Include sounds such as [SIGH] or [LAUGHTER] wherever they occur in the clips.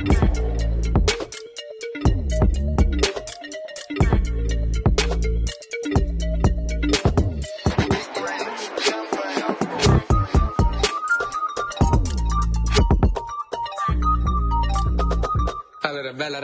Allora, bella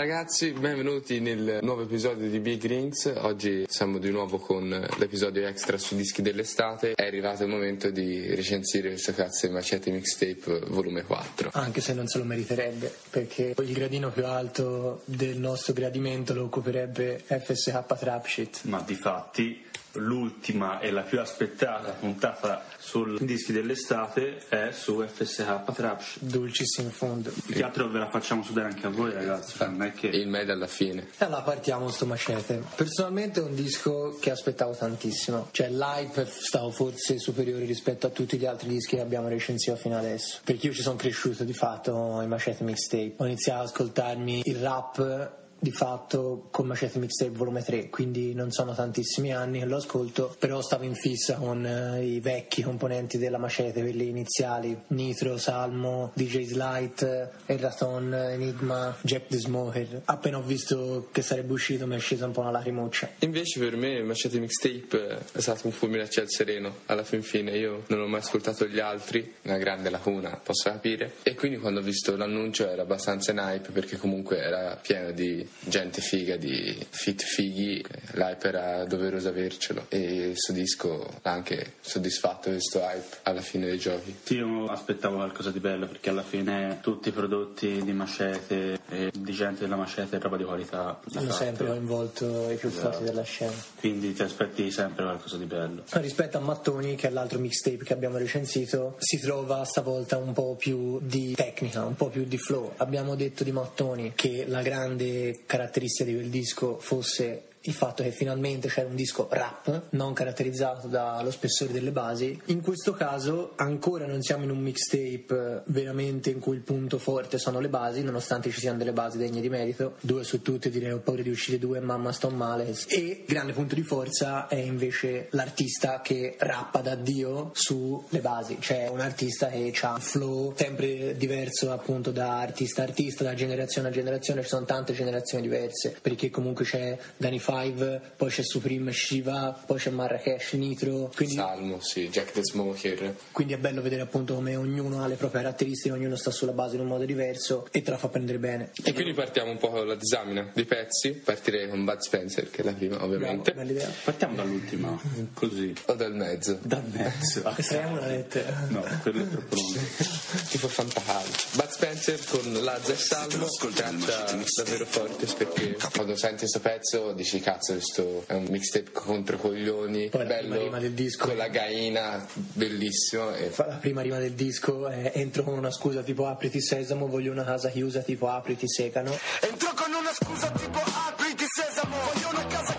ragazzi, benvenuti nel nuovo episodio di Big Rings. Oggi siamo di nuovo con l'episodio extra sui dischi dell'estate. È arrivato il momento di recensire questo cazzo di Macete Mixtape volume 4. Anche se non se lo meriterebbe, perché il gradino più alto del nostro gradimento lo occuperebbe FSH Trap Shit. ma di fatti l'ultima e la più aspettata puntata sui dischi dell'estate è su FSH Trapsh. Dulcis in fondo. Più che altro ve la facciamo sudare anche a voi ragazzi, cioè, non è che... Il medio alla fine. E allora partiamo sto macete. Personalmente è un disco che aspettavo tantissimo. Cioè l'hype stavo forse superiore rispetto a tutti gli altri dischi che abbiamo recensito fino adesso. Perché io ci sono cresciuto di fatto in macete mixtape. Ho iniziato ad ascoltarmi il rap di fatto con Macete Mixtape volume 3 quindi non sono tantissimi anni che lo ascolto però stavo in fissa con eh, i vecchi componenti della Macete quelli iniziali Nitro, Salmo, DJ Slight Erraton, Enigma Jack the Smoker appena ho visto che sarebbe uscito mi è scesa un po' una lacrimuccia Invece per me Macete Mixtape è stato un fulmine a ciel sereno. Alla fin fine io non ho mai ascoltato gli altri, una grande lacuna, posso capire. E quindi quando ho visto l'annuncio era abbastanza in hype perché comunque era pieno di gente figa, di fit fighi. L'hype era doveroso avercelo e questo disco l'ha anche soddisfatto questo hype alla fine dei giochi. Sì, io aspettavo qualcosa di bello perché alla fine tutti i prodotti di Macete e di gente della Macete è roba di qualità. hanno sempre coinvolto i più forti della scena Quindi ti aspetti sempre qualcosa di bello. Rispetto a Mattoni, che è l'altro mixtape che abbiamo recensito, si trova stavolta un po' più di tecnica, un po' più di flow. Abbiamo detto di Mattoni che la grande caratteristica di quel disco fosse il fatto che finalmente c'era un disco rap, non caratterizzato dallo spessore delle basi. In questo caso ancora non siamo in un mixtape eh, veramente in cui il punto forte sono le basi, nonostante ci siano delle basi degne di merito. Due su tutte direi ho paura di uscire due, mamma sto male. E grande punto di forza è invece l'artista che rappa da Dio sulle basi. C'è un artista che ha un flow sempre diverso appunto da artista a artista, da generazione a generazione, ci sono tante generazioni diverse, perché comunque c'è Danifà 5, poi c'è Supreme Shiva, poi c'è Marrakesh Nitro. Quindi... Salmo, sì, Jack the Smoker. Quindi è bello vedere appunto come ognuno ha le proprie caratteristiche, ognuno sta sulla base in un modo diverso e te la fa prendere bene. E quindi partiamo un po' con la disamina dei pezzi, partirei con Bud Spencer, che è la prima ovviamente. Bravo, partiamo dall'ultima, così. O dal mezzo. Dal mezzo. [LAUGHS] Estremo la lettera. No, quello è troppo lungo. [LAUGHS] tipo fantacalcio. Bud Spencer con Lazza e Salmo, canta davvero forte perché quando senti questo pezzo dici cazzo questo è un mixtape contro coglioni Poi la prima bello rima del disco. con la gaina bellissimo e Fa- La prima rima del disco è entro con una scusa tipo apriti sesamo, voglio una casa chiusa tipo apriti secano. Entro con una scusa tipo apriti sesamo Voglio una casa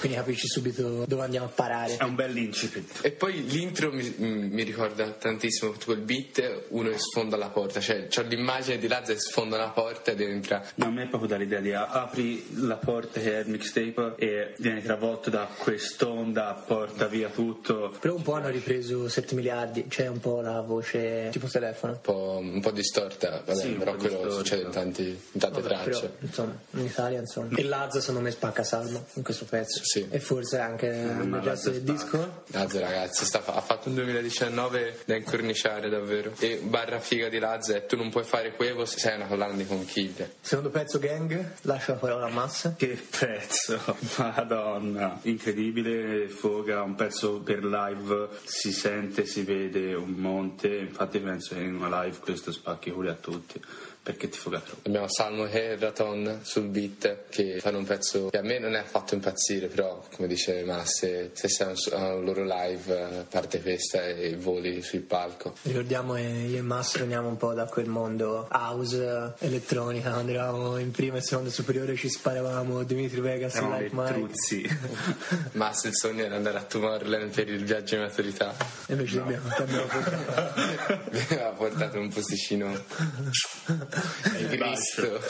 quindi capisci subito dove andiamo a parare. È un bel incipit. e poi l'intro mi, mi ricorda tantissimo quel beat uno che sfonda la porta cioè c'ho l'immagine di Lazza che sfonda la porta ed entra No, a me è proprio dall'idea di apri la porta che è il mixtape e vieni travolto da quest'onda, porta via tutto. Però un po' hanno ripreso 7 miliardi, c'è un po' la voce tipo telefono. un po', un po' distorta vabbè, Sì, però po' quello distorta. succede in, tanti, in tante Vabbè, tracce però, insomma, in Italia insomma. E Lazza secondo me spacca Salmo in questo pezzo. Sì. E forse anche nel resto del disco. Lazza ragazzi sta ha fatto un 2019 da incorniciare davvero e barra figa di Lazza è tu non puoi fare Quevo se sei una collana di conchiglie Secondo pezzo gang, lascio la parola a Massa. Che pezzo, [LAUGHS] madonna, incredibile, foga, un pezzo per live, si sente, si vede un monte, infatti penso che in una live questo spacchi culi a tutti. Perché ti foga troppo. Abbiamo Salmo e Raton sul beat che fanno un pezzo che a me non è affatto impazzire, però come dice Masse, se sei a un, loro live eh, parte festa e voli sul palco. Ricordiamo che io e Masso veniamo un po' da quel mondo house, eh, elettronica, quando eravamo in prima e seconda superiore ci sparavamo Dimitri Vegas e Like Mike. truzzi. [LAUGHS] Masse il sogno era andare a Tomorrowland per il viaggio in maturità. E invece ti abbiamo, abbiamo portato. [LAUGHS] Mi aveva portato un posticino in [LAUGHS] Cristo.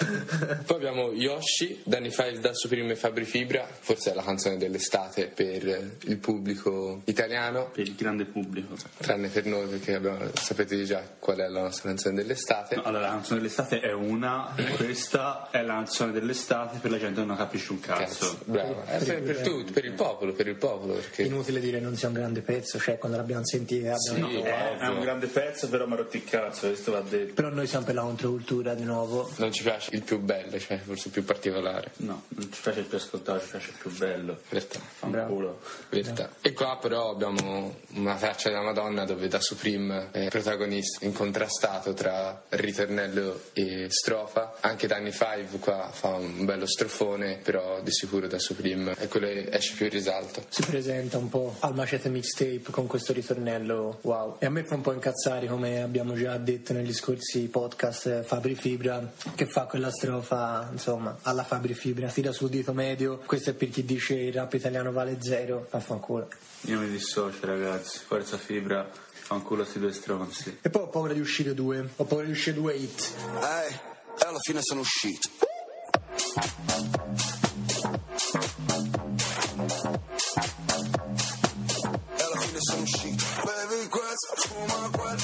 Poi abbiamo Yoshi, Danny Five da Supreme e Fabri Fibra, forse è la canzone dell'estate per il pubblico italiano, per il grande pubblico. tranne per noi perché abbiamo- sapete già qual è la nostra canzone dell'estate. No, allora, la canzone dell'estate è una, questa è la canzone dell'estate per la gente che non capisce un cazzo. Cazzo, bravo. È per, per tutti, per il popolo, per il popolo, perché Inutile dire non sia un grande pezzo, cioè quando l'abbiamo sentita abbiamo Sì. detto, È, è un grande pezzo, però mi ha rotto il cazzo, questo va detto. Però noi siamo per la controcultura di nuovo. non ci piace il più bello, cioè forse il più particolare. No, non ci piace il più ascoltato, ci piace il più bello. Verità. Fanculo. Verità. E qua però abbiamo una traccia della Madonna dove da Supreme è protagonista incontrastato tra ritornello e strofa. Anche Danny Five qua fa un bello strofone, però di sicuro da Supreme è quello che esce più in risalto. Si presenta un po' al Macete Mixtape con questo ritornello wow. E a me fa un po' incazzare, come abbiamo già detto negli scorsi podcast, eh, Fabri Fibra, che fa quella strofa, insomma, alla Fabri Fibra, tira sul dito medio. Questo è per chi dice il rap italiano vale zero, vaffanculo. Io mi dissocio, ragazzi. Forza fibra, fanculo sti due stronzi. E poi ho paura di uscire due, ho paura di uscire due hit. Ehi, e alla fine sono uscito. E alla fine sono uscito. Bevi questo, fuma quel,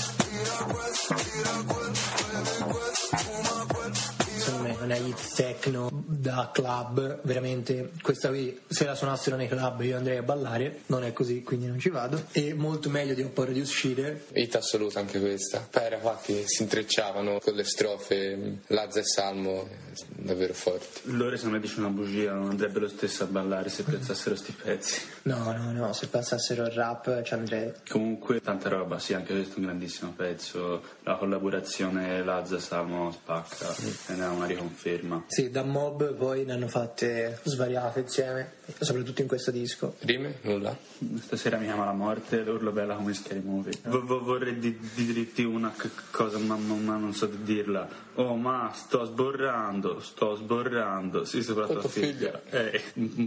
techno da club veramente questa qui se la suonassero nei club io andrei a ballare non è così quindi non ci vado e molto meglio di ho paura di uscire Hit assoluta anche questa. Era qua che si intrecciavano con le strofe Lazza e Salmo davvero forti. Loro se me dice una bugia non andrebbe lo stesso a ballare se pensassero sti pezzi. no no no se passassero il rap ci andrei Comunque tanta roba, sì, anche questo è un grandissimo pezzo. La collaborazione Lazza Salmo spacca ed è una riconferma. Sì da mob poi ne hanno fatte svariate insieme soprattutto in questo disco Rime? Nulla? Stasera mi chiama la morte, l'urlo bella come Scary Movie. V- v- vorrei di- di- dirti una c- cosa, ma, ma- ma non so di dirla. Oh, ma sto sborrando, sto sborrando. Sì, soprattutto Tua figlia. Eh,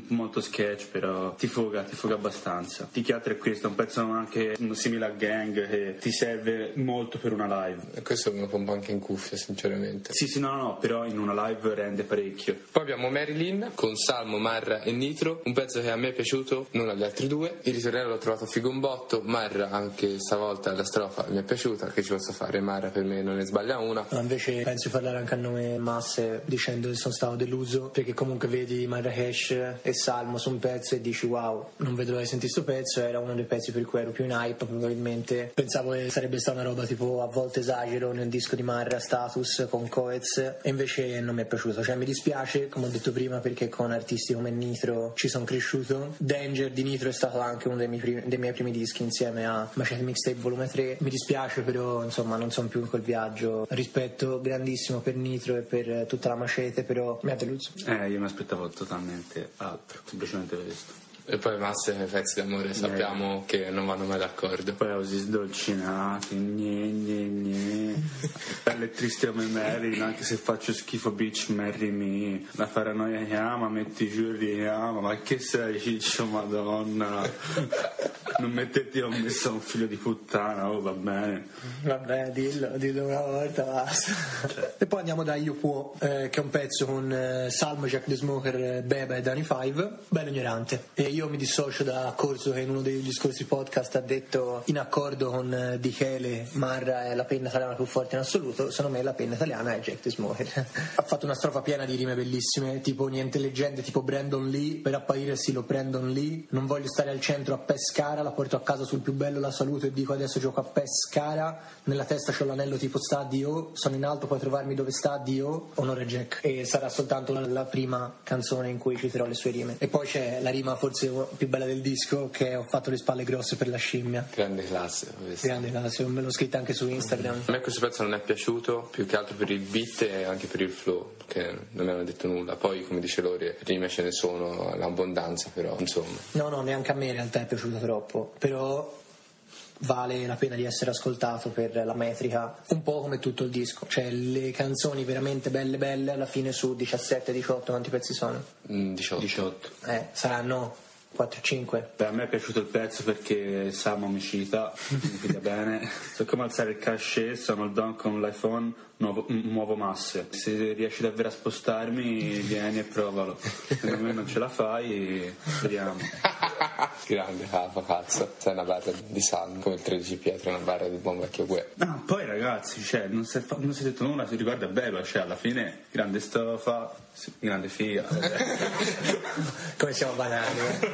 molto sketch, però ti foga, ti foga abbastanza. Ti chiatra è questo, è un pezzo anche simile a Gang che ti serve molto per una live. E questo me lo pompo anche in cuffia, sinceramente. Sì, sì, no, no, no, però in una live rende parecchio. Poi abbiamo Marilyn con Salmo, Marra e Nitro, un pezzo che a me è piaciuto, non agli altri due. Il ritornello l'ho trovato figo un botto, Marra anche stavolta la strofa mi è piaciuta, che ci posso fare, Marra per me non ne sbaglia una. No, invece penso di parlare anche a nome Masse dicendo che sono stato deluso perché comunque vedi Marrakesh e Salmo su un pezzo e dici wow non vedo l'ora di sentire questo pezzo era uno dei pezzi per cui ero più in hype probabilmente pensavo che sarebbe stata una roba tipo a volte esagero nel disco di Marra Status con Coez e invece non mi è piaciuto cioè mi dispiace come ho detto prima perché con artisti come Nitro ci sono cresciuto. Danger di Nitro è stato anche uno dei miei primi, dei miei primi dischi insieme a Macete Mixtape Volume 3 mi dispiace però insomma non sono più in quel viaggio. Rispetto grandissimo per Nitro e per tutta la Macete però mi ha deluso. Eh, io mi aspettavo totalmente altro, semplicemente questo. E poi Massa e pezzi d'amore sappiamo che non vanno mai d'accordo. Poi così sdolcinati, gne gne gne. Pelle triste come Marilyn, anche se faccio schifo bitch marry me. La paranoia chiama, metti giù e richiama, ma che sei ciccio madonna? Non metterti ho messo un figlio di puttana, oh va bene. vabbè dillo dillo una volta basta e poi andiamo da Io Può eh, che è un pezzo con eh, Salmo, Jack the Smoker, eh, Beba e Danny Five bello ignorante e io mi dissocio da Corso che in uno degli scorsi podcast ha detto in accordo con eh, Dichele Marra è la penna italiana più forte in assoluto secondo me la penna italiana è Jack the Smoker. Ha fatto una strofa piena di rime bellissime tipo niente leggende tipo Brandon Lee per apparire sì lo Brandon Lee. Non voglio stare al centro a Pescara la porto a casa sul più bello la saluto e dico adesso gioco a Pescara nella testa c'ho l'anello tipo sta Dio sono in alto puoi trovarmi dove sta Dio onore Jack. E sarà soltanto la prima canzone in cui citerò le sue rime. E poi c'è la rima forse più bella del disco che ho fatto le spalle grosse per la scimmia. Grande classe. Grande classe, me l'ho scritta anche su Instagram. A me questo pezzo non è piaciuto più che altro per il beat e anche per il flow, che non mi hanno detto nulla. Poi, come dice Lori, rime ce ne sono all'abbondanza, però insomma. No, no, neanche a me in realtà è piaciuto troppo, però vale la pena di essere ascoltato per la metrica, un po' come tutto il disco. Cioè, le canzoni veramente belle belle alla fine su 17-18 quanti pezzi sono? Mm, 18. 18. Eh, saranno 4-5. Beh, a me è piaciuto il pezzo perché Samo mi cita, mi piglia bene. [LAUGHS] So come alzare il cachet, sono il don con l'iPhone, nuovo- muovo masse. Se riesci davvero a spostarmi, vieni e provalo. Se me non ce la fai, vediamo. [LAUGHS] Grande capo, cazzo. Sei una barra di salmo, come il 13 Pietro, una barra di buon vecchio Gue. No, poi ragazzi, cioè, non si è, fa- non si è detto nulla, si ricorda bello, cioè alla fine grande stofa, grande figa. [LAUGHS] Come siamo banali, eh?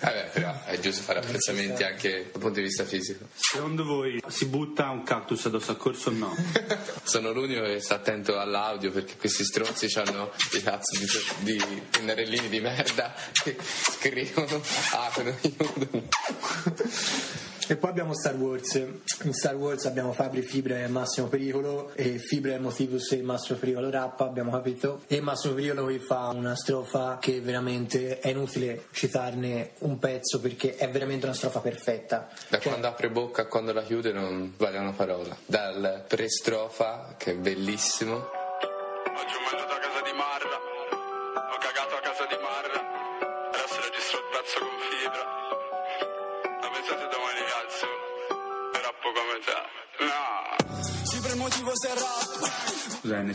Vabbè, però è giusto fare apprezzamenti anche dal punto di vista fisico. Secondo voi si butta un cactus addosso al corso o no? [LAUGHS] Sono l'unico che sta attento all'audio perché questi stronzi hanno i cazzo di, di pennarellini di merda che scrivono, aprono, chiudono. E poi abbiamo Star Wars. In Star Wars abbiamo Fabri, Fibra e Massimo Pericolo, e Fibra e Motivus e Massimo Pericolo rappa, abbiamo capito. E Massimo Pericolo qui fa una strofa che veramente è inutile citarne un pezzo perché è veramente una strofa perfetta. Da Cioè, quando apre bocca a quando la chiude non vale una parola. Dal pre-strofa, che è bellissimo,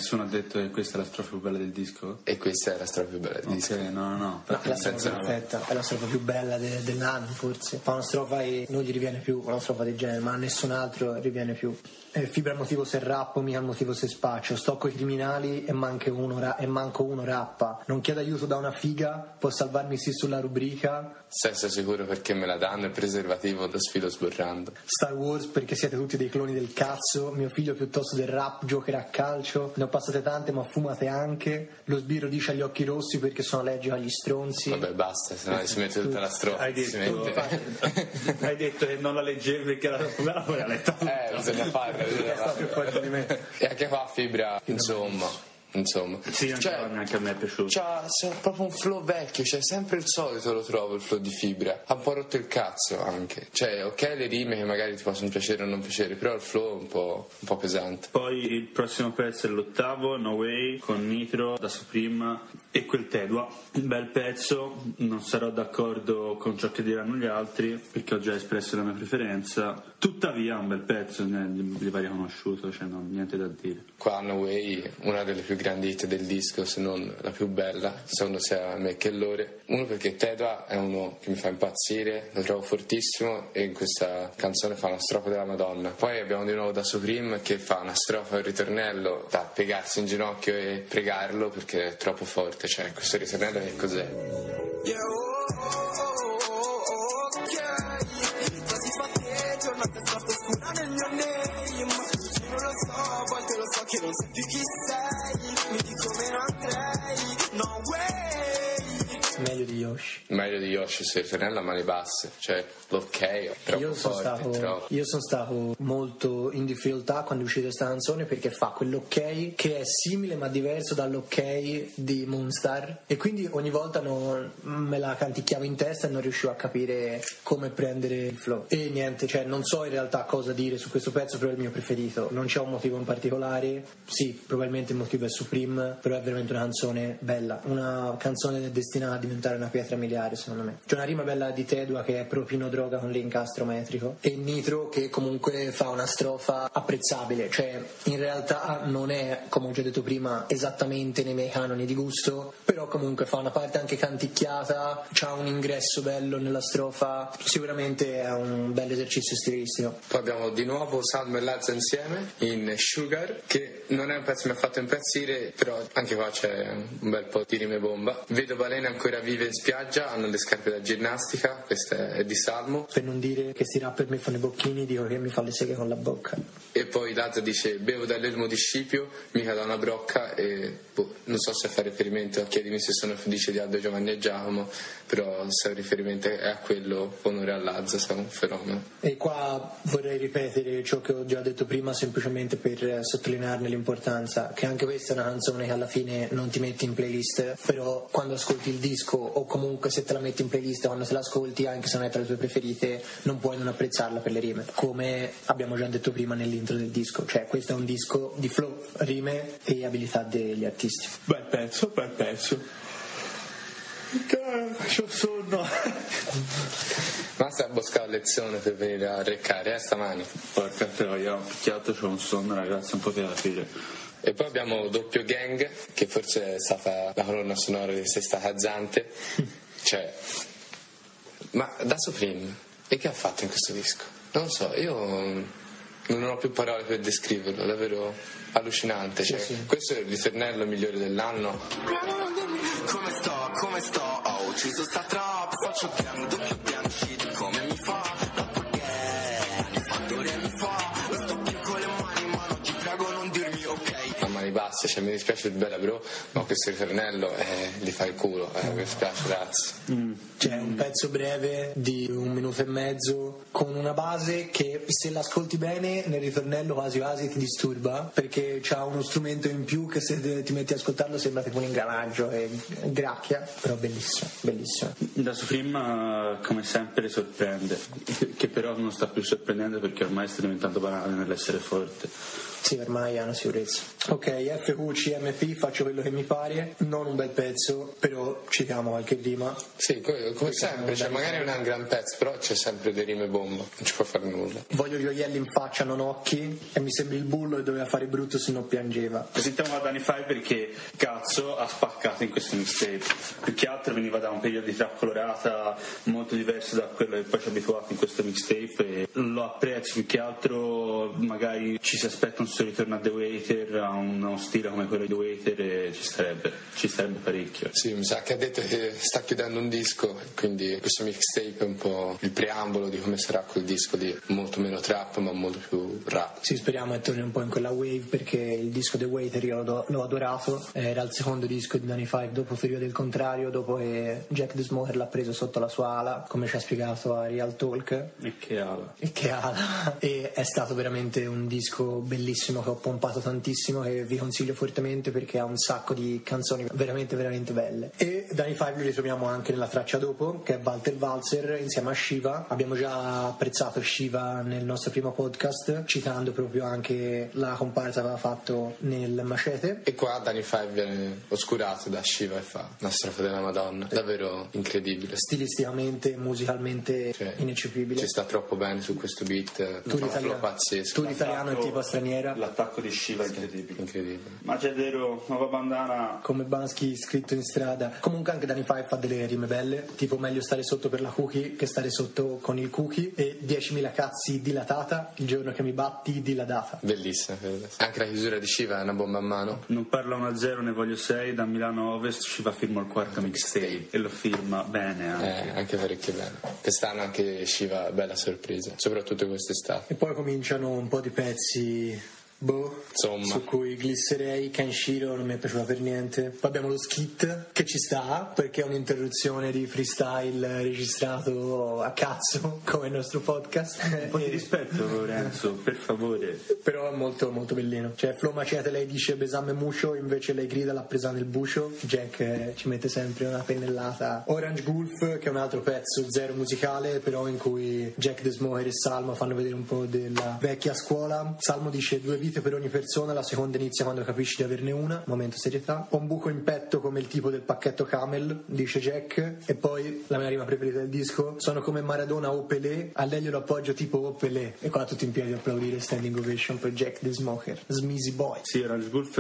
nessuno ha detto che questa è la strofa più bella del disco? e questa è la strofa più bella del disco. no, no, no. No, è la strofa perfetta, è la strofa più bella de- dell'anno forse. Fa una strofa e non gli riviene più una strofa del genere, ma a nessun altro riviene più. Eh, fibra il motivo se rappo, mica il motivo se spaccio. Sto coi criminali e, uno e manco uno rappa. Non chiedo aiuto da una figa, può salvarmi sì sulla rubrica. Sesso sicuro perché me la danno e preservativo lo sfilo sborrando. Star Wars perché siete tutti dei cloni del cazzo. Mio figlio piuttosto del rap giocherà a calcio. Ne ho passate tante ma fumate anche. Lo sbirro dice agli occhi rossi perché sono allergico agli stronzi. Vabbè, basta, se no si [LAUGHS] mette tutta la strofa. Hai detto, mette- [LAUGHS] hai detto che non la leggevi perché troppo bella, poi l'ha letta tutta. Eh, bisogna bisogna Sta più forte di me. E anche qua Fibra, insomma, insomma. Sì, anche, Cioè, anche a me è piaciuto. C'ha c'ha proprio un flow vecchio, cioè sempre il solito lo trovo il flow di Fibra. Ha un po' rotto il cazzo anche. Cioè, ok le rime che magari ti possono piacere o non piacere, però il flow è un po', un po' pesante. Poi il prossimo pezzo è l'ottavo, No Way, con Nitro, da Supreme e quel Tedua. Un bel pezzo, non sarò d'accordo con ciò che diranno gli altri, perché ho già espresso la mia preferenza. Tuttavia, un bel pezzo, ne- li va riconosciuto, cioè non niente da dire. Qua Way, una delle più grandi hit del disco, se non la più bella, secondo sia me che Lore. Uno perché Tedua è uno che mi fa impazzire, lo trovo fortissimo e in questa canzone fa una strofa della Madonna. Poi abbiamo di nuovo da Supreme che fa una strofa un ritornello da piegarsi in ginocchio e pregarlo perché è troppo forte. Cioè, questo ritornello che cos'è? Yeah, oh, oh, oh. Io non so, a volte lo so che non sai più chi sei. Meglio di Yoshi ritornello a mani basse, cioè l'ok troppo Io sono, forte, stato, troppo. io sono stato molto in difficoltà quando è uscita questa canzone perché fa quell'ok che è simile ma diverso dall'ok di Moonstar e quindi ogni volta non- me la canticchiavo in testa e non riuscivo a capire come prendere il flow. E niente, cioè non so in realtà cosa dire su questo pezzo però è il mio preferito. Non c'è un motivo in particolare. Sì, probabilmente il motivo è Supreme però è veramente una canzone bella. Una canzone destinata a diventare una pietra miliare secondo me. C'è una rima bella di Tedua che è propino droga con l'incastro metrico. E Nitro che comunque fa una strofa apprezzabile cioè in realtà non è come ho già detto prima esattamente nei miei canoni di gusto però comunque fa una parte anche canticchiata c'ha un ingresso bello nella strofa sicuramente è un bel esercizio stilistico. Poi abbiamo di nuovo Salmo e Lazza insieme in Sugar, che non è un pezzo che mi ha fatto impazzire, però anche qua c'è un bel po' di rime bomba. Vedo balene ancora vive in spiaggia, hanno le scarpe da ginnastica, questa è di Salmo. Per non dire che sti rapper mi fanno i bocchini, dico che mi fa le seghe con la bocca. E poi Lazza dice bevo dall'elmo di Scipio, mica da una brocca e boh, non so se fa riferimento a chiedimi se sono felice di Aldo Giovanni e Giacomo, però se il riferimento è a quello onore a Lazza, è un fenomeno. E qua vorrei ripetere ciò che ho già detto prima, semplicemente per sottolinearne l'importanza, che anche questa è una canzone che alla fine non ti metti in playlist, però quando ascolti il disco o comunque se te la metti in playlist, quando te la ascolti, anche se non è tra le tue preferite, non puoi non apprezzarla per le rime, come abbiamo già detto prima nell'intro del disco, cioè questo è un disco di flow, rime e abilità degli artisti. Bel pezzo, bel pezzo. C'ho sonno. [LAUGHS] Basta buscare lezione per venire a reccare, eh, stamani. Porca troia, ho picchiato, c'ho un sonno ragazzi, un po' che da fine. E poi abbiamo Doppio Gang, che forse è stata la colonna sonora di Sesta Cazzante. [LAUGHS] Cioè, ma da Supreme, e che ha fatto in questo disco? Non lo so, io non ho più parole per descriverlo, è davvero allucinante. Cioè, Questo è il ritornello migliore dell'anno. Come sto, come sto, ho ucciso sta trap Faccio gang, a basse, cioè mi dispiace il bella bro, ma questo ritornello eh, gli fa il culo, eh, mi dispiace ragazzi. C'è un pezzo breve di un minuto e mezzo con una base che se l'ascolti bene nel ritornello quasi quasi ti disturba perché c'ha uno strumento in più che se ti metti ad ascoltarlo sembra tipo un ingranaggio e gracchia, però bellissimo, bellissimo. Da Supreme, eh, come sempre, sorprende, che però non sta più sorprendendo perché ormai sta diventando banale nell'essere forte. Sì, ormai ha una sicurezza. Ok, FQ, CMP, faccio quello che mi pare, non un bel pezzo, però citiamo qualche rima. Sì, come, come sempre, cioè, magari non è un gran pezzo, però c'è sempre delle rime bomba, non ci può fare nulla. Voglio gioielli in faccia, non occhi, e mi sembri il bullo e doveva fare brutto se non piangeva. Presentiamo la Danny Five perché cazzo ha spaccato in questo mixtape. Più che altro veniva da un periodo di trap colorata molto diverso da quello che poi ci ha abituato in questo mixtape e lo apprezzo più che altro magari ci si aspetta un suo ritorno a The Waiter, a uno stile come quello di The Waiter e ci starebbe, ci starebbe parecchio. Sì, mi sa che ha detto che sta chiudendo un disco, quindi questo mixtape è un po' il preambolo di come sarà quel disco di molto meno trap ma molto più rap. Sì, speriamo che torni un po' in quella wave perché il disco The Waiter io l'ho, l'ho adorato, era il secondo disco di Danny Five dopo Ferio del Contrario, dopo che Jack the Smoker l'ha preso sotto la sua ala, come ci ha spiegato a Real Talk. E che ala. E che ala! [LAUGHS] E è stato veramente un disco bellissimo che ho pompato tantissimo e vi consiglio fortemente perché ha un sacco di canzoni veramente veramente belle. E Danny Five lo ritroviamo anche nella traccia dopo, che è Walter Walzer insieme a Shiva. Abbiamo già apprezzato Shiva nel nostro primo podcast, citando proprio anche la comparsa che aveva fatto nel Macete. E qua Danny Five viene oscurato da Shiva e fa una strofa della Madonna, davvero incredibile. Stilisticamente, musicalmente Cioè, ineccepibile. Ci sta troppo bene su questo beat, Tu l'italiano, pazzesco, tu l'italiano e tipo straniera. L'attacco di Shiva è incredibile. incredibile. Macedero, nuova bandana. come Bansky scritto in strada. Comunque anche Danny Five fa delle rime belle, tipo meglio stare sotto per la cookie che stare sotto con il cookie e 10.000 cazzi dilatata, il giorno che mi batti dilatata. Bellissima. Anche la chiusura di Shiva è una bomba a mano. Non parla 1-0, ne voglio 6, da Milano Ovest Shiva firma il quarto mixtape e lo firma bene anche. Eh, anche parecchio bene. Quest'anno anche Shiva, bella sorpresa, soprattutto quest'estate. E poi cominciano un po' di pezzi. Boh, Insomma. su cui glisserei Kenshiro non mi è piaciuta per niente. Poi abbiamo lo skit che ci sta perché è un'interruzione di freestyle registrato a cazzo come il nostro podcast. Un po' di rispetto Lorenzo, per favore. Però è molto molto bellino. Cioè, Flo Macete lei dice besame muscio, invece lei grida l'ha presa nel buscio. Jack eh, ci mette sempre una pennellata. Orange Gulf, che è un altro pezzo zero musicale, però in cui Jack The Smoker e Salmo fanno vedere un po' della vecchia scuola. Salmo dice due vite per ogni persona, la seconda inizia quando capisci di averne una. Momento serietà. Ho un buco in petto come il tipo del pacchetto Camel, dice Jack. E poi la mia rima preferita del disco. Sono come Maradona o Pelé, a lei glielo appoggio tipo o Pelé. E qua tutti in piedi a applaudire standing ovation per Jack the Smoker. Smeezy Boy. Sì, Orange Wolf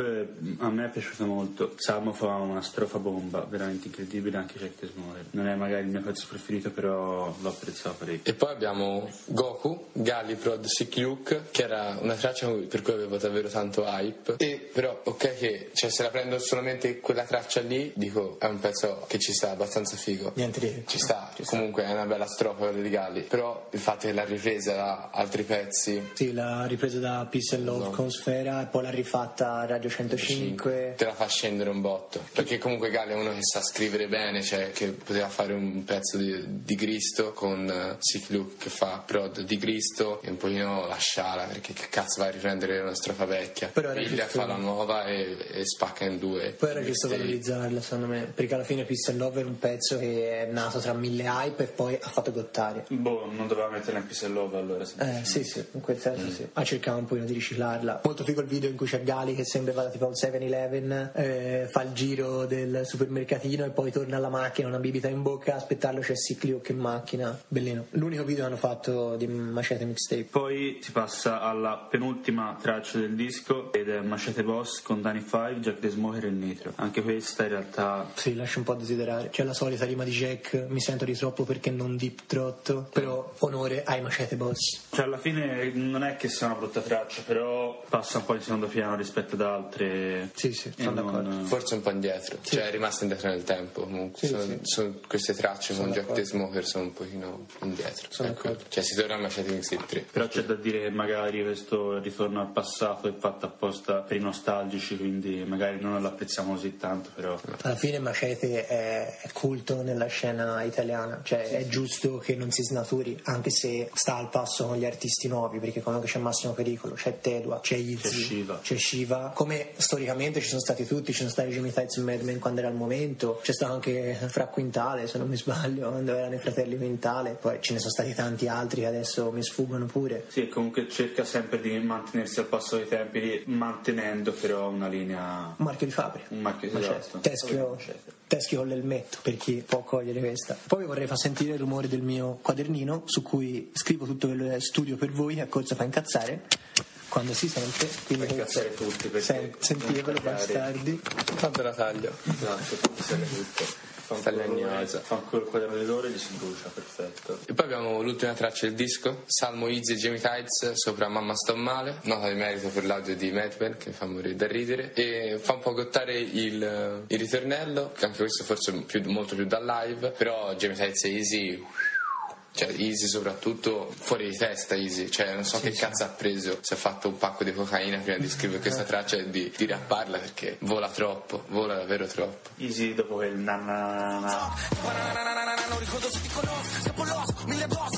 a me è piaciuto molto. Salmo fa una strofa bomba, veramente incredibile, anche Jack the Smoker. Non è magari il mio pezzo preferito, però l'ho apprezzato parecchio. E poi abbiamo Goku, Galliprod, Sick Luke, che era una traccia per cui avevo davvero tanto hype. E però, ok, che cioè, se la prendo solamente quella traccia lì, dico è un pezzo che ci sta abbastanza figo. Niente di Ci sta, comunque è una bella strofa quella di Galli. Però il fatto che l'ha ripresa da altri pezzi. Sì, l'ha ripresa da Peace and Love No. con Sfera e poi l'ha rifatta a Radio 105. te la fa scendere un botto perché comunque Galli è uno che sa scrivere bene cioè che poteva fare un pezzo di, di Cristo con uh, Sick Luke che fa prod di Cristo e un pochino la sciala perché che cazzo vai a riprendere una strofa vecchia Però era Piglia, giusto- fa la nuova e, e spacca in due Poi era giusto Mixtape. valorizzarla, secondo me, perché alla fine Peace and Love è un pezzo che è nato tra mille hype e poi ha fatto gottare. Boh, non doveva metterla in Peace and Love allora. Eh sì sì, in quel senso sì. Ha cercato un pochino di riciclarla. Molto figo il video in cui c'è Gali che sembra vada tipo un 7-Eleven, eh, fa il giro del supermercatino e poi torna alla macchina, una bibita in bocca, aspettarlo c'è Luke in macchina. Bellino. L'unico video che hanno fatto di Machete Mixtape. Poi si passa alla penultima traccia del disco ed è Machete Boss con Danny Five, Jack the Smoker e Nitro. Anche questa in realtà Sì, lascia un po' a desiderare. C'è la solita rima di Jack, mi sento di troppo perché non deep trotto, però onore ai Machete Boss. Cioè, alla fine non è che sia una brutta traccia, però passa un po' in secondo piano rispetto ad altre. Sì, sì, sono non- d'accordo. forse un po' indietro cioè è rimasta indietro nel tempo comunque Sì, sono, sì. sono- queste tracce Sono con Jack the. Smoker sono un pochino indietro Sono ecco. d'accordo. cioè si torna a Machete Mixtape 3 Però c'è da dire che magari questo ritorno al passato è fatto apposta per i nostalgici, quindi magari non l'apprezziamo così tanto, però. Alla fine Machete è culto nella scena italiana, cioè è giusto che non si snaturi, anche se sta al passo con gli artisti nuovi, perché comunque c'è Massimo Pericolo, c'è Tedua, c'è Izzy, C'è Shiva. c'è Shiva. Come storicamente ci sono stati tutti, ci sono stati Jimmy Tights e Madman quando era il momento, c'è stato anche Fra Quintale, se non mi sbaglio, quando erano i fratelli Quintale, poi ce ne sono stati tanti altri che adesso mi sfuggono pure. Sì, e comunque cerca sempre di mantenersi al passo dei tempi, mantenendo però una linea. Un marchio di fabbrica. Un marchio Machete. esatto. Teschio, Machete. teschio con l'elmetto per chi può cogliere questa. Poi vi vorrei far sentire il rumore del mio quadernino su cui scrivo tutto quello che studio per voi a corsa fa incazzare quando si sente. Quindi Fa incazzare tutti, perché Sen- cagare. bastardi. quando la taglio Esatto, fa tutto. Fa un Taglia colore- agnosa. Fa ancora il quaderno di loro e gli si brucia, perfetto. E poi abbiamo l'ultima traccia del disco, Salmo Easy e Jamie Tights sopra Mamma sto male, nota di merito per l'audio di Madman che fa morire da ridere e fa un po' gottare il, il ritornello, che anche questo forse è più- molto più da live, però Jamie Tights e Easy cioè Easy soprattutto fuori di testa Easy. Cioè non so che cazzo ha preso si è fatto un pacco di cocaina prima di scrivere questa traccia e di, di rapparla perché vola troppo vola davvero troppo. Easy dopo quel nanana. Non ricordo se ti conosco l'osso, mille boss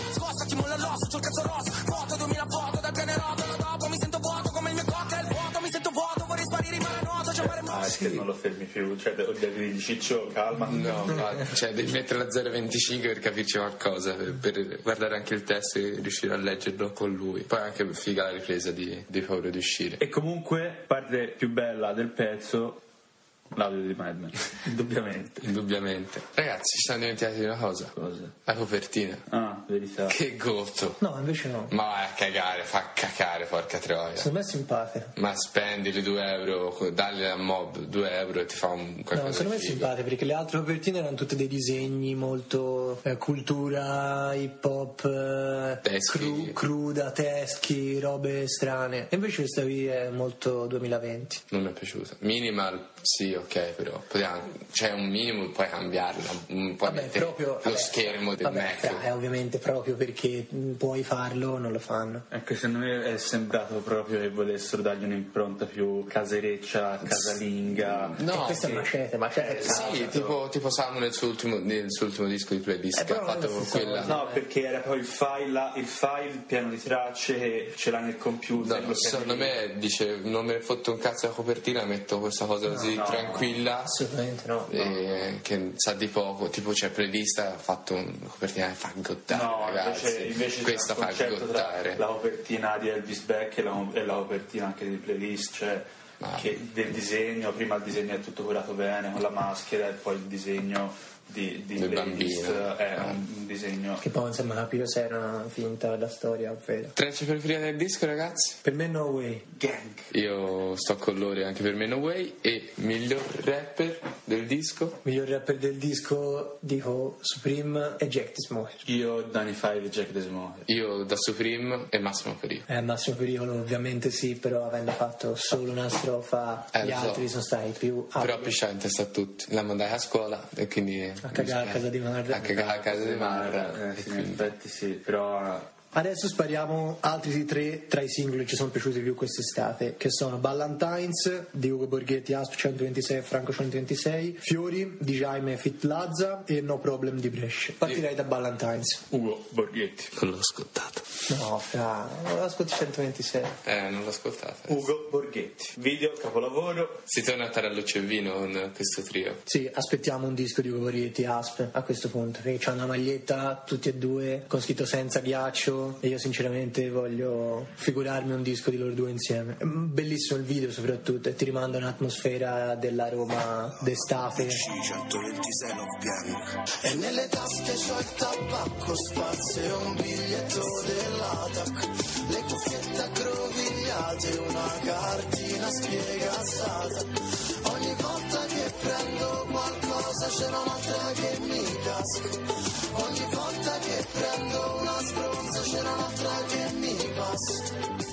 è che non lo fermi più, cioè o devi dire Ciccio, calma. No, ma, cioè devi mettere la 0,25 per capirci qualcosa, per, per guardare anche il testo e riuscire a leggerlo con lui. Poi anche figa la ripresa di, di paura di uscire. E comunque, parte più bella del pezzo, l'audio di Madman. [LAUGHS] Indubbiamente. Indubbiamente. Ragazzi, ci siamo dimenticati di una cosa. Cosa? La copertina. Ah, verità. Che gotto. No, invece no. Ma vai a cagare, fa cacare, porca troia. Secondo me è simpatica. Ma spendi le 2 euro, dagli a mob 2 euro e ti fa un No, qualcosa secondo me è simpatica perché le altre copertine erano tutte dei disegni molto eh, cultura, hip hop, eh, cru- cruda, teschi, robe strane. E invece questa qui è molto 2020. Non mi è piaciuta. Minimal, sì, ok, però potevamo, c'è un minimo, puoi cambiarla, un po' Vabbè, mettere proprio lo vabbè, schermo del vabbè, Mac. fra, è ovviamente proprio perché mh, puoi farlo, non lo fanno. Ecco, secondo me è sembrato proprio che volessero dargli un'impronta più casereccia, casalinga. E questa è macete, macete. Sì, tipo, tipo Samu nel suo, ultimo, nel suo ultimo disco di playlist Eh, che ha fatto quella. No, perché era poi il file, là- il file pieno di tracce che ce l'ha nel computer. No, secondo me dice non me ne fotto un cazzo la copertina, metto questa cosa così no. tranquilla Assolutamente no. e che sa di poco, tipo c'è playlist ha fatto una copertina che fa gottare No, ragazzi. invece, invece questa fa gottare. la copertina di Elvis Beck e la, e la copertina anche di playlist, cioè Ah. che del disegno, prima il disegno è tutto curato bene con la maschera e poi il disegno di, di Del bambino. è Ah. un, un disegno Che poi insomma capire se era una finta la storia o vero. Traccia preferita del disco, ragazzi? Per me no way. gang. Io sto con loro anche per me No Way e miglior rapper del disco Miglior rapper del disco dico Supreme e Jack the Smoker. Io Danny Five e Jack the Smoker. io da Supreme e Massimo Pericolo È massimo pericolo ovviamente sì, però avendo fatto solo una strofa Eh, gli lo so. altri sono stati più però abili. pisciava in testa a tutti la mandai a scuola e quindi A cagare a casa di Marra. a cagare a casa di Marra Eh, sì, in effetti sì, però Adesso spariamo altri tre tra i singoli che ci sono piaciuti più quest'estate, che sono Ballantines di Ugo Borghetti, Asp 126 e Franco 126, Fiori di Jaime Fit Lazza e No Problem di Brescia. Partirei da Ballantines. Ugo Borghetti. non l'ho ascoltato No, fra, non ascolti 126. eh non l'ho ascoltato Ugo Borghetti. Video, capolavoro. si torna a Taralluccio e Vino con questo trio Sì, aspettiamo un disco di Ugo Borghetti Asp a questo punto, perché c'ha una maglietta tutti e due con scritto senza ghiaccio e io sinceramente voglio figurarmi un disco di loro due insieme. Bellissimo il video soprattutto e ti rimanda un'atmosfera della Roma d'estate. 126 Love Gang E nelle tasche c'ho il tabacco spazio e un biglietto dell'ATAC Le cuffiette aggrovigliate, una cartina spiegazzata Ogni volta che prendo qualcosa c'è un'altra che mi casca Ogni volta che prendo una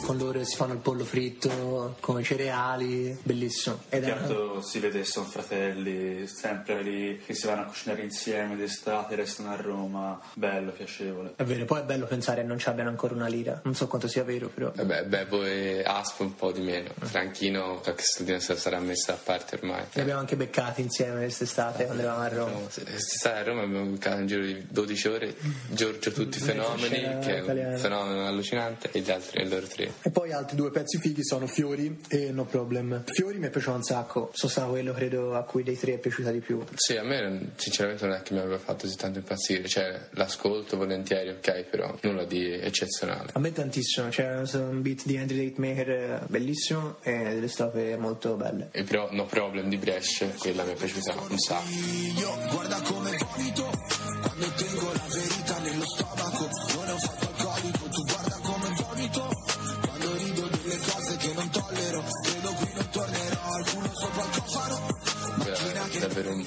Con loro si fanno il pollo fritto come cereali, bellissimo. Ed è Piatto si vede che sono fratelli, sempre lì che si vanno a cucinare insieme d'estate, restano a Roma. Bello, piacevole. è vero, poi è bello pensare che non ci abbiano ancora una lira. Non so quanto sia vero, però. vabbè Bebo e Asp un po' di meno Franchino qualche studino se sarà messa a parte ormai Li abbiamo anche beccati insieme quest'estate quando eravamo a Roma. Stai a Roma abbiamo beccato in giro di 12 ore Giorgio Tutti i fenomeni che è un italiana. fenomeno allucinante e gli altri e loro tre E poi altri due pezzi fighi sono Fiori e No Problem. Fiori mi è piaciuto un sacco, sono stato quello credo a cui dei tre è piaciuta di più. Sì, a me sinceramente non è che mi aveva fatto così tanto impazzire, cioè l'ascolto volentieri, ok, però nulla di eccezionale. A me tantissimo, c'è un beat di Andrew Tate Maker eh, bellissimo e delle strofe molto belle. E però No Problem di Brescia, quella mi è piaciuta un sacco. Io guarda come vomito Quando tengo la verità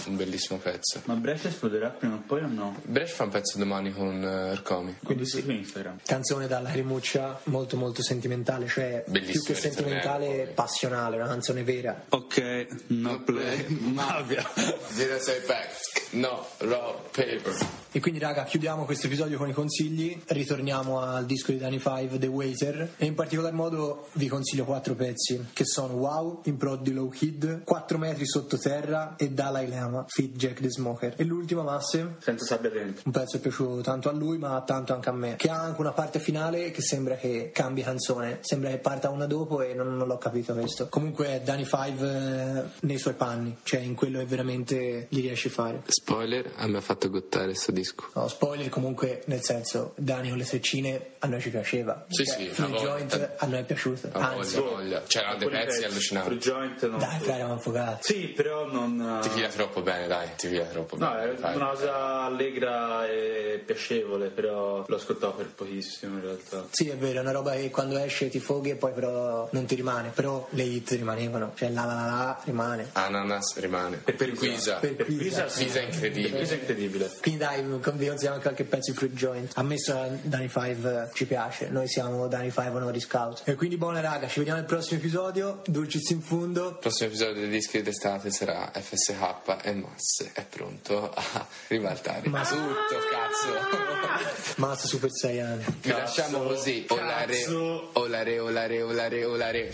un, bellissimo pezzo. Ma Brescia esploderà prima o poi o no? Brescia fa un pezzo domani con eh, Ercomi. Quindi sì. su Instagram. Canzone dalla rimuccia molto molto sentimentale, cioè Bellissimo più che sentimentale, passionale, una canzone vera. Ok, no play, [LAUGHS] mafia. Zero sei pack, no, raw paper. E quindi raga, chiudiamo questo episodio con i consigli, ritorniamo al disco di Danny Five, The Waiter, e in particolar modo vi consiglio quattro pezzi, che sono Wow, in prod di Low Kid, 4 metri sottoterra e Dalai Lama, feat Jack the Smoker. E l'ultima masse, Senza sabbia dentro. un pezzo che è piaciuto tanto a lui ma tanto anche a me che ha anche una parte finale che sembra che cambi canzone sembra che parta una dopo e non, non l'ho capito questo comunque è Danny Five eh, nei suoi panni cioè in quello che veramente gli riesce a fare Spoiler, a me ha fatto gottare sto disco. no spoiler comunque nel senso Danny con le treccine a noi ci piaceva Sì, Cioè, sì, Free. Joint a noi è piaciuto Ha anzi voglia. C'erano dei pezzi allucinanti. Free joint non... dai fra eravamo affogati Sì, però non... Ti fila troppo bene, dai, ti troppo No, bene. è Fai. una cosa allegra e piacevole, però l'ho ascoltato per pochissimo in realtà. sì è vero è una roba che quando esce ti foghi e poi però non ti rimane però le hit rimanevano cioè la la la, la rimane Ananas rimane. Per Quisa. Per Per Quisa, Pisa è incredibile. Pisa è incredibile. Quindi dai, vi consigliamo anche qualche pezzo di Free Joint. Ammesso Danny Five ci piace, noi siamo Danny Five Honori Scout. E quindi buona raga, ci vediamo al prossimo episodio, Dulcis in fundo. Il prossimo episodio dei dischi d'estate sarà FSH Masse è pronto a [LAUGHS] ribaltare Ma- tutto, cazzo. Mazza Super Saiyan. Vi lasciamo così. Olare, olare, olare, olare, olare.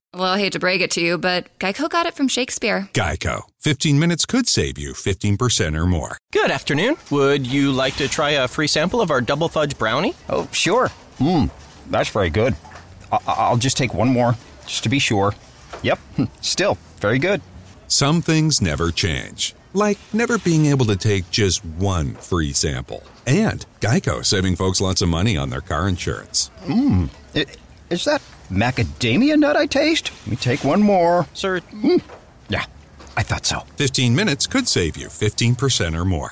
Well, I hate to break it to you, but Geico got it from Shakespeare. Geico. 15 minutes could save you 15% or more. Good afternoon. Would you like to try a free sample of our double fudge brownie? Oh, sure. Mmm, that's very good. I- I'll just take one more, just to be sure. Yep, hmm, still very good. Some things never change, like never being able to take just one free sample. And Geico saving folks lots of money on their car insurance. Mmm, is that macadamia nut I taste? Let me take one more. Sir, Mm. Yeah, I thought so. 15 minutes could save you 15% or more.